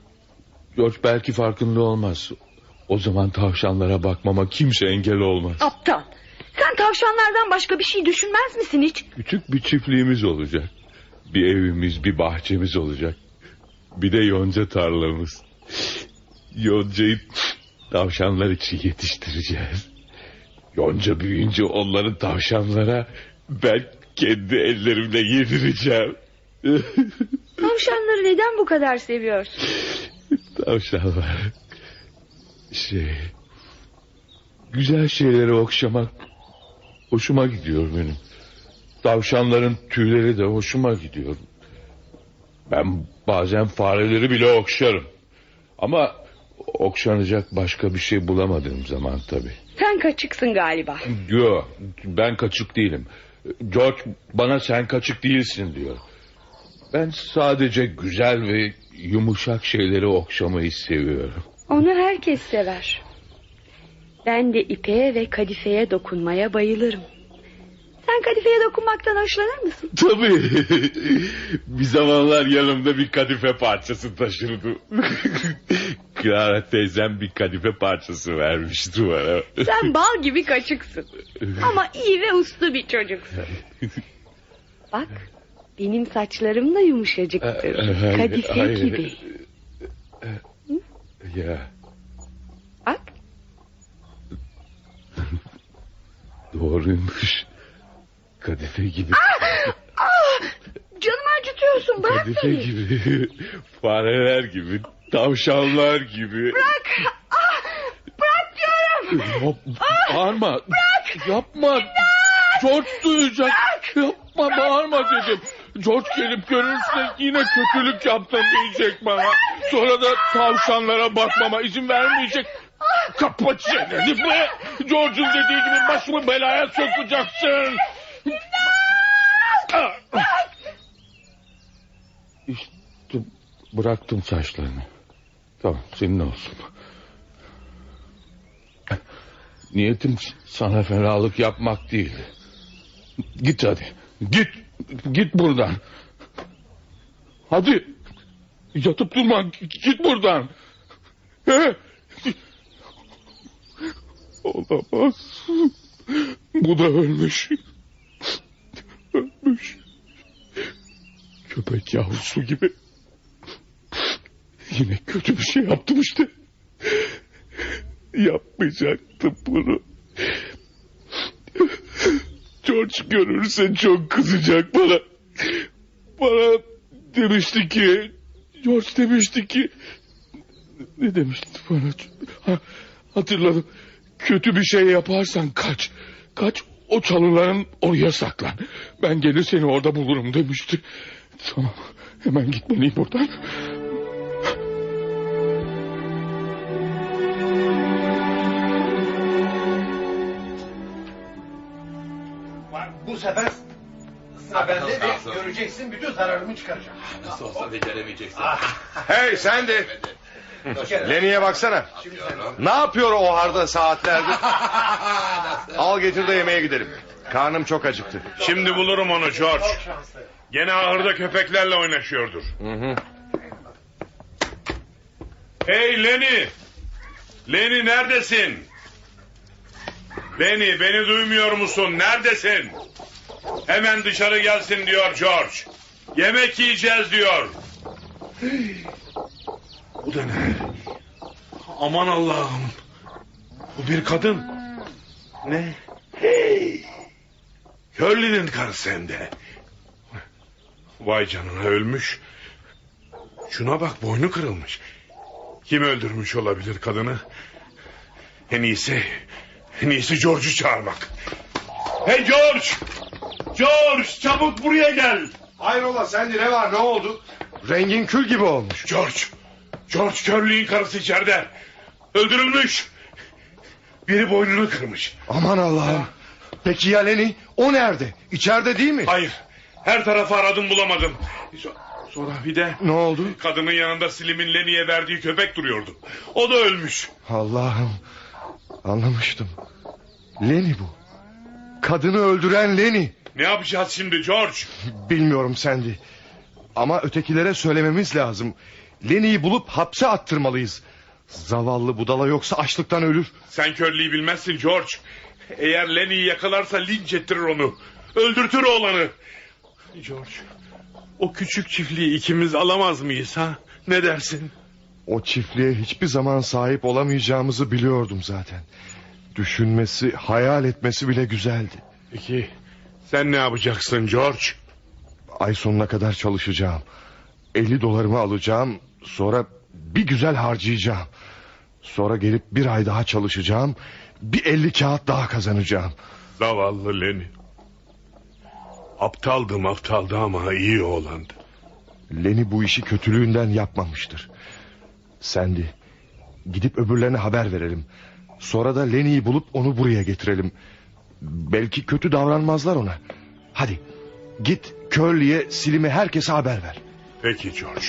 George belki farkında olmaz. O zaman tavşanlara bakmama kimse engel olmaz. Aptal. Sen tavşanlardan başka bir şey düşünmez misin hiç? Küçük bir çiftliğimiz olacak. Bir evimiz, bir bahçemiz olacak. Bir de yonca tarlamız. Yoncayı tavşanlar için yetiştireceğiz. Yonca büyüyünce onları tavşanlara ben kendi ellerimle yedireceğim. Tavşanları neden bu kadar seviyorsun? Tavşanlar. Şey... Güzel şeyleri okşamak hoşuma gidiyor benim. Tavşanların tüyleri de hoşuma gidiyor. Ben bazen fareleri bile okşarım. Ama okşanacak başka bir şey bulamadığım zaman tabii. Sen kaçıksın galiba. Yok ben kaçık değilim. George bana sen kaçık değilsin diyor. Ben sadece güzel ve yumuşak şeyleri okşamayı seviyorum. Onu herkes sever. Ben de ipeğe ve kadifeye dokunmaya bayılırım. Sen kadifeye dokunmaktan hoşlanır mısın? Tabii. bir zamanlar yanımda bir kadife parçası taşırdı. Clara teyzem bir kadife parçası vermişti bana. Sen bal gibi kaçıksın. Ama iyi ve uslu bir çocuksun. Bak benim saçlarım da yumuşacıktır. Hayır, Kadife hayır. gibi. Ya Bak doğruymuş. Kadife gibi. canım yapıyorsun? Bırak Kadife beni. gibi, fareler gibi, tavşanlar gibi. Bırak. Ah, bırak diyorum. Yap, bağırma. Yapma. George duyacak. Yapma bağırma dedim. George gelip görürse yine kötülük yaptın diyecek bana. Sonra da tavşanlara bakmama izin vermeyecek. Kapat çeneni be. George'un dediği gibi başımı belaya sokacaksın. İşte bıraktım saçlarını. Tamam senin olsun. Niyetim sana fenalık yapmak değildi. Git hadi. Git. Git buradan. Hadi. Yatıp durma. Git buradan. He? Olamaz. Bu da ölmüş. Ölmüş. Köpek yavrusu gibi. Yine kötü bir şey yaptım işte. Yapmayacaktım bunu. George görürse çok kızacak bana. Bana demişti ki... George demişti ki... Ne demişti bana? Ha, hatırladım. Kötü bir şey yaparsan kaç. Kaç o çalıların oraya saklan. Ben gelir seni orada bulurum demişti. Tamam hemen gitmeliyim buradan. Göreceksin bütün zararımı çıkaracağım. Nasıl olsa beceremeyeceksin. Hey sen de. Leni'ye baksana. Ne yapıyor o harda saatlerdir? Al getir de yemeğe gidelim. Karnım çok acıktı. Şimdi bulurum onu George. Gene ahırda köpeklerle oynaşıyordur. Hey Lenny! Lenny neredesin? Lenny beni duymuyor musun? Neredesin? Hemen dışarı gelsin diyor George. Yemek yiyeceğiz diyor. Bu da ne? Aman Allah'ım. Bu bir kadın. Ne? Hey! Hurley'nin karısı hem de. Vay canına ölmüş. Şuna bak boynu kırılmış. Kim öldürmüş olabilir kadını? En iyisi, en iyisi George'u çağırmak. Hey George! George çabuk buraya gel. Hayrola sende ne var ne oldu? Rengin kül gibi olmuş. George, George Curley'in karısı içeride. Öldürülmüş. Biri boynunu kırmış. Aman Allah'ım. Peki ya Leni? O nerede? İçeride değil mi? Hayır, her tarafı aradım bulamadım. So- Sonra bir de Ne oldu? kadının yanında Slim'in Lenny'e verdiği köpek duruyordu. O da ölmüş. Allah'ım. Anlamıştım. Leni bu. Kadını öldüren Leni. Ne yapacağız şimdi George? Bilmiyorum Sandy. Ama ötekilere söylememiz lazım. Leni'yi bulup hapse attırmalıyız. Zavallı budala yoksa açlıktan ölür. Sen körlüğü bilmezsin George. Eğer Lenny'yi yakalarsa linç ettirir onu. Öldürtür oğlanı. George, o küçük çiftliği ikimiz alamaz mıyız ha? Ne dersin? O çiftliğe hiçbir zaman sahip olamayacağımızı biliyordum zaten. Düşünmesi, hayal etmesi bile güzeldi. Peki sen ne yapacaksın George? Ay sonuna kadar çalışacağım. 50 dolarımı alacağım. Sonra bir güzel harcayacağım. Sonra gelip bir ay daha çalışacağım. Bir 50 kağıt daha kazanacağım. Zavallı Lenny. Aptaldım aptaldı ama iyi oğlandı. Leni bu işi kötülüğünden yapmamıştır. Sandy, gidip öbürlerine haber verelim. Sonra da Leni'yi bulup onu buraya getirelim. Belki kötü davranmazlar ona. Hadi git Curly'e, Slim'e herkese haber ver. Peki George.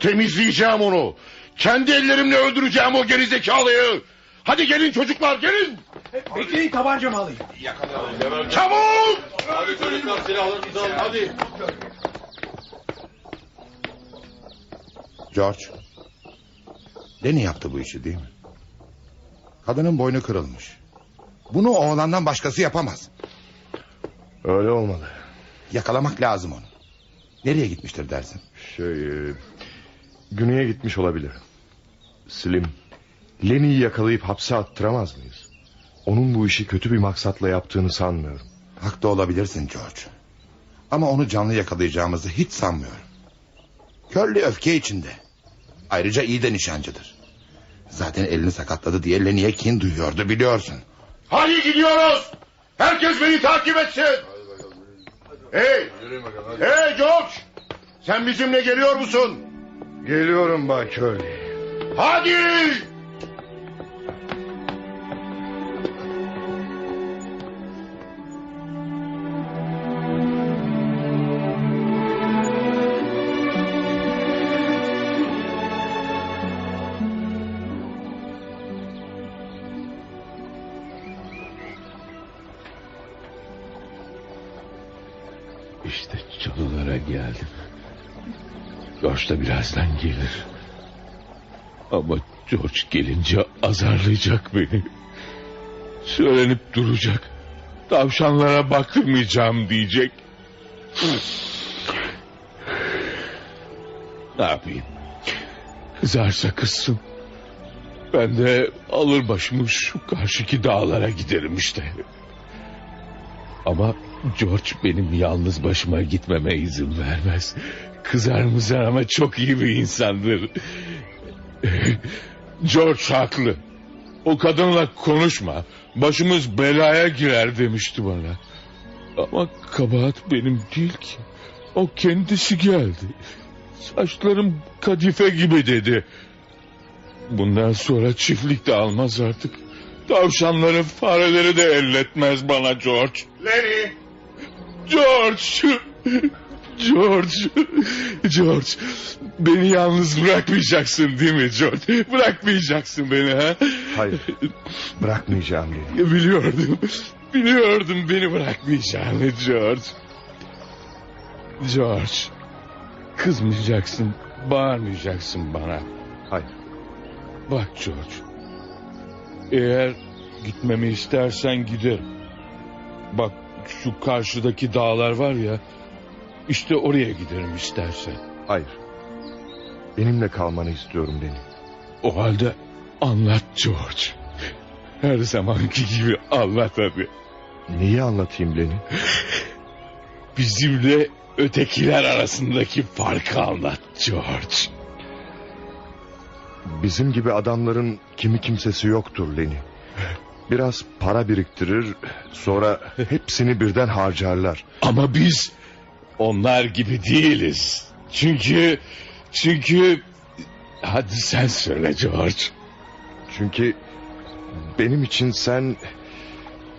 Temizleyeceğim onu. Kendi ellerimle öldüreceğim o gerizekalıyı. Hadi gelin çocuklar gelin. Bekleyin tabancamı alayım. Çabuk. Hadi çocuklar silahlarınızı alın hadi. George. Leni yaptı bu işi değil mi? Kadının boynu kırılmış. Bunu oğlandan başkası yapamaz. Öyle olmalı. Yakalamak lazım onu. Nereye gitmiştir dersin? Şey, e, güneye gitmiş olabilir. Slim, Lenny'yi yakalayıp hapse attıramaz mıyız? Onun bu işi kötü bir maksatla yaptığını sanmıyorum. Haklı olabilirsin George. Ama onu canlı yakalayacağımızı hiç sanmıyorum. Curly öfke içinde. Ayrıca iyi de nişancıdır. Zaten elini sakatladı diye Lenny'e kin duyuyordu biliyorsun. Hadi gidiyoruz. Herkes beni takip etsin. Hey. Hey George. Sen bizimle geliyor musun? Geliyorum Bay Curly. Hadi. Geldim. George da birazdan gelir. Ama George gelince azarlayacak beni. Söylenip duracak. Tavşanlara baktırmayacağım diyecek. ne yapayım? Kızarsa kızsın. Ben de alır başımı şu karşıki dağlara giderim işte. Ama George benim yalnız başıma gitmeme izin vermez. Kızar mızar ama çok iyi bir insandır. George haklı. O kadınla konuşma. Başımız belaya girer demişti bana. Ama kabahat benim değil ki. O kendisi geldi. Saçlarım kadife gibi dedi. Bundan sonra çiftlik de almaz artık. Tavşanları fareleri de elletmez bana George. Lenny. George! George! George! Beni yalnız bırakmayacaksın değil mi George? Bırakmayacaksın beni ha? Hayır, bırakmayacağım Lenny. Biliyordum. Biliyordum beni bırakmayacağını George. George. Kızmayacaksın, bağırmayacaksın bana. Hayır. Bak George. Eğer gitmemi istersen giderim. Bak şu karşıdaki dağlar var ya. İşte oraya giderim istersen. Hayır. Benimle kalmanı istiyorum Lenny. O halde anlat George. Her zamanki gibi anlat hadi. Neyi anlatayım Lenny? Bizimle ötekiler arasındaki farkı anlat George. Bizim gibi adamların kimi kimsesi yoktur Lenny. Biraz para biriktirir, sonra hepsini birden harcarlar. Ama biz onlar gibi değiliz. Çünkü çünkü hadi sen söyle George. Çünkü benim için sen,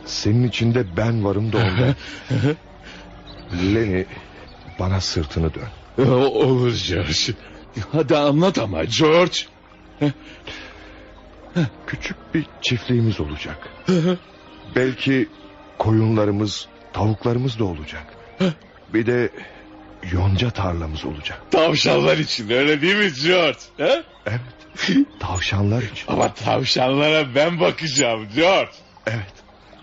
senin içinde ben varım da ondan. Lenny, bana sırtını dön. O- Olur George. Hadi anlat ama George. Küçük bir çiftliğimiz olacak. Belki koyunlarımız, tavuklarımız da olacak. Bir de yonca tarlamız olacak. Tavşanlar için öyle değil mi George? He? Evet, tavşanlar için. Ama tavşanlara ben bakacağım George. Evet,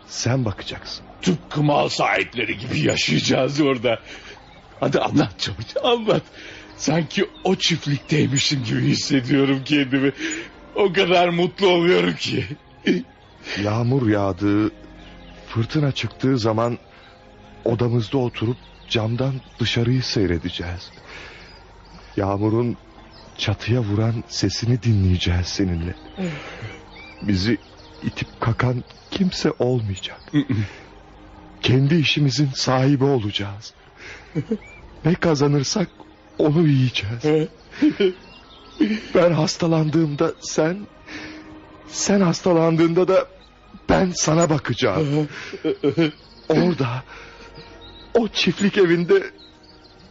sen bakacaksın. Tıpkı mal sahipleri gibi yaşayacağız orada. Hadi anlat George anlat. Sanki o çiftlikteymişim gibi hissediyorum kendimi. O kadar mutlu oluyorum ki. Yağmur yağdığı, fırtına çıktığı zaman odamızda oturup camdan dışarıyı seyredeceğiz. Yağmurun çatıya vuran sesini dinleyeceğiz seninle. Bizi itip kakan kimse olmayacak. Kendi işimizin sahibi olacağız. Ne kazanırsak onu yiyeceğiz. Ben hastalandığımda sen, sen hastalandığında da ben sana bakacağım. Orada, o çiftlik evinde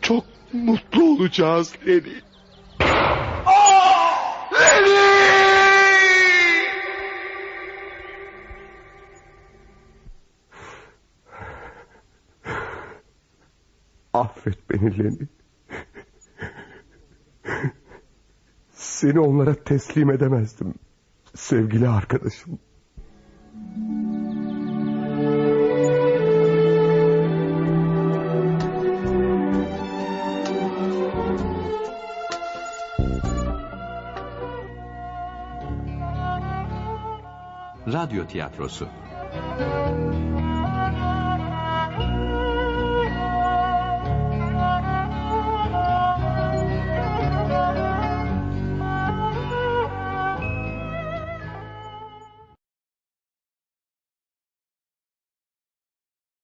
çok mutlu olacağız Lenny. Affet beni Lenny. Seni onlara teslim edemezdim. Sevgili arkadaşım. Radyo Tiyatrosu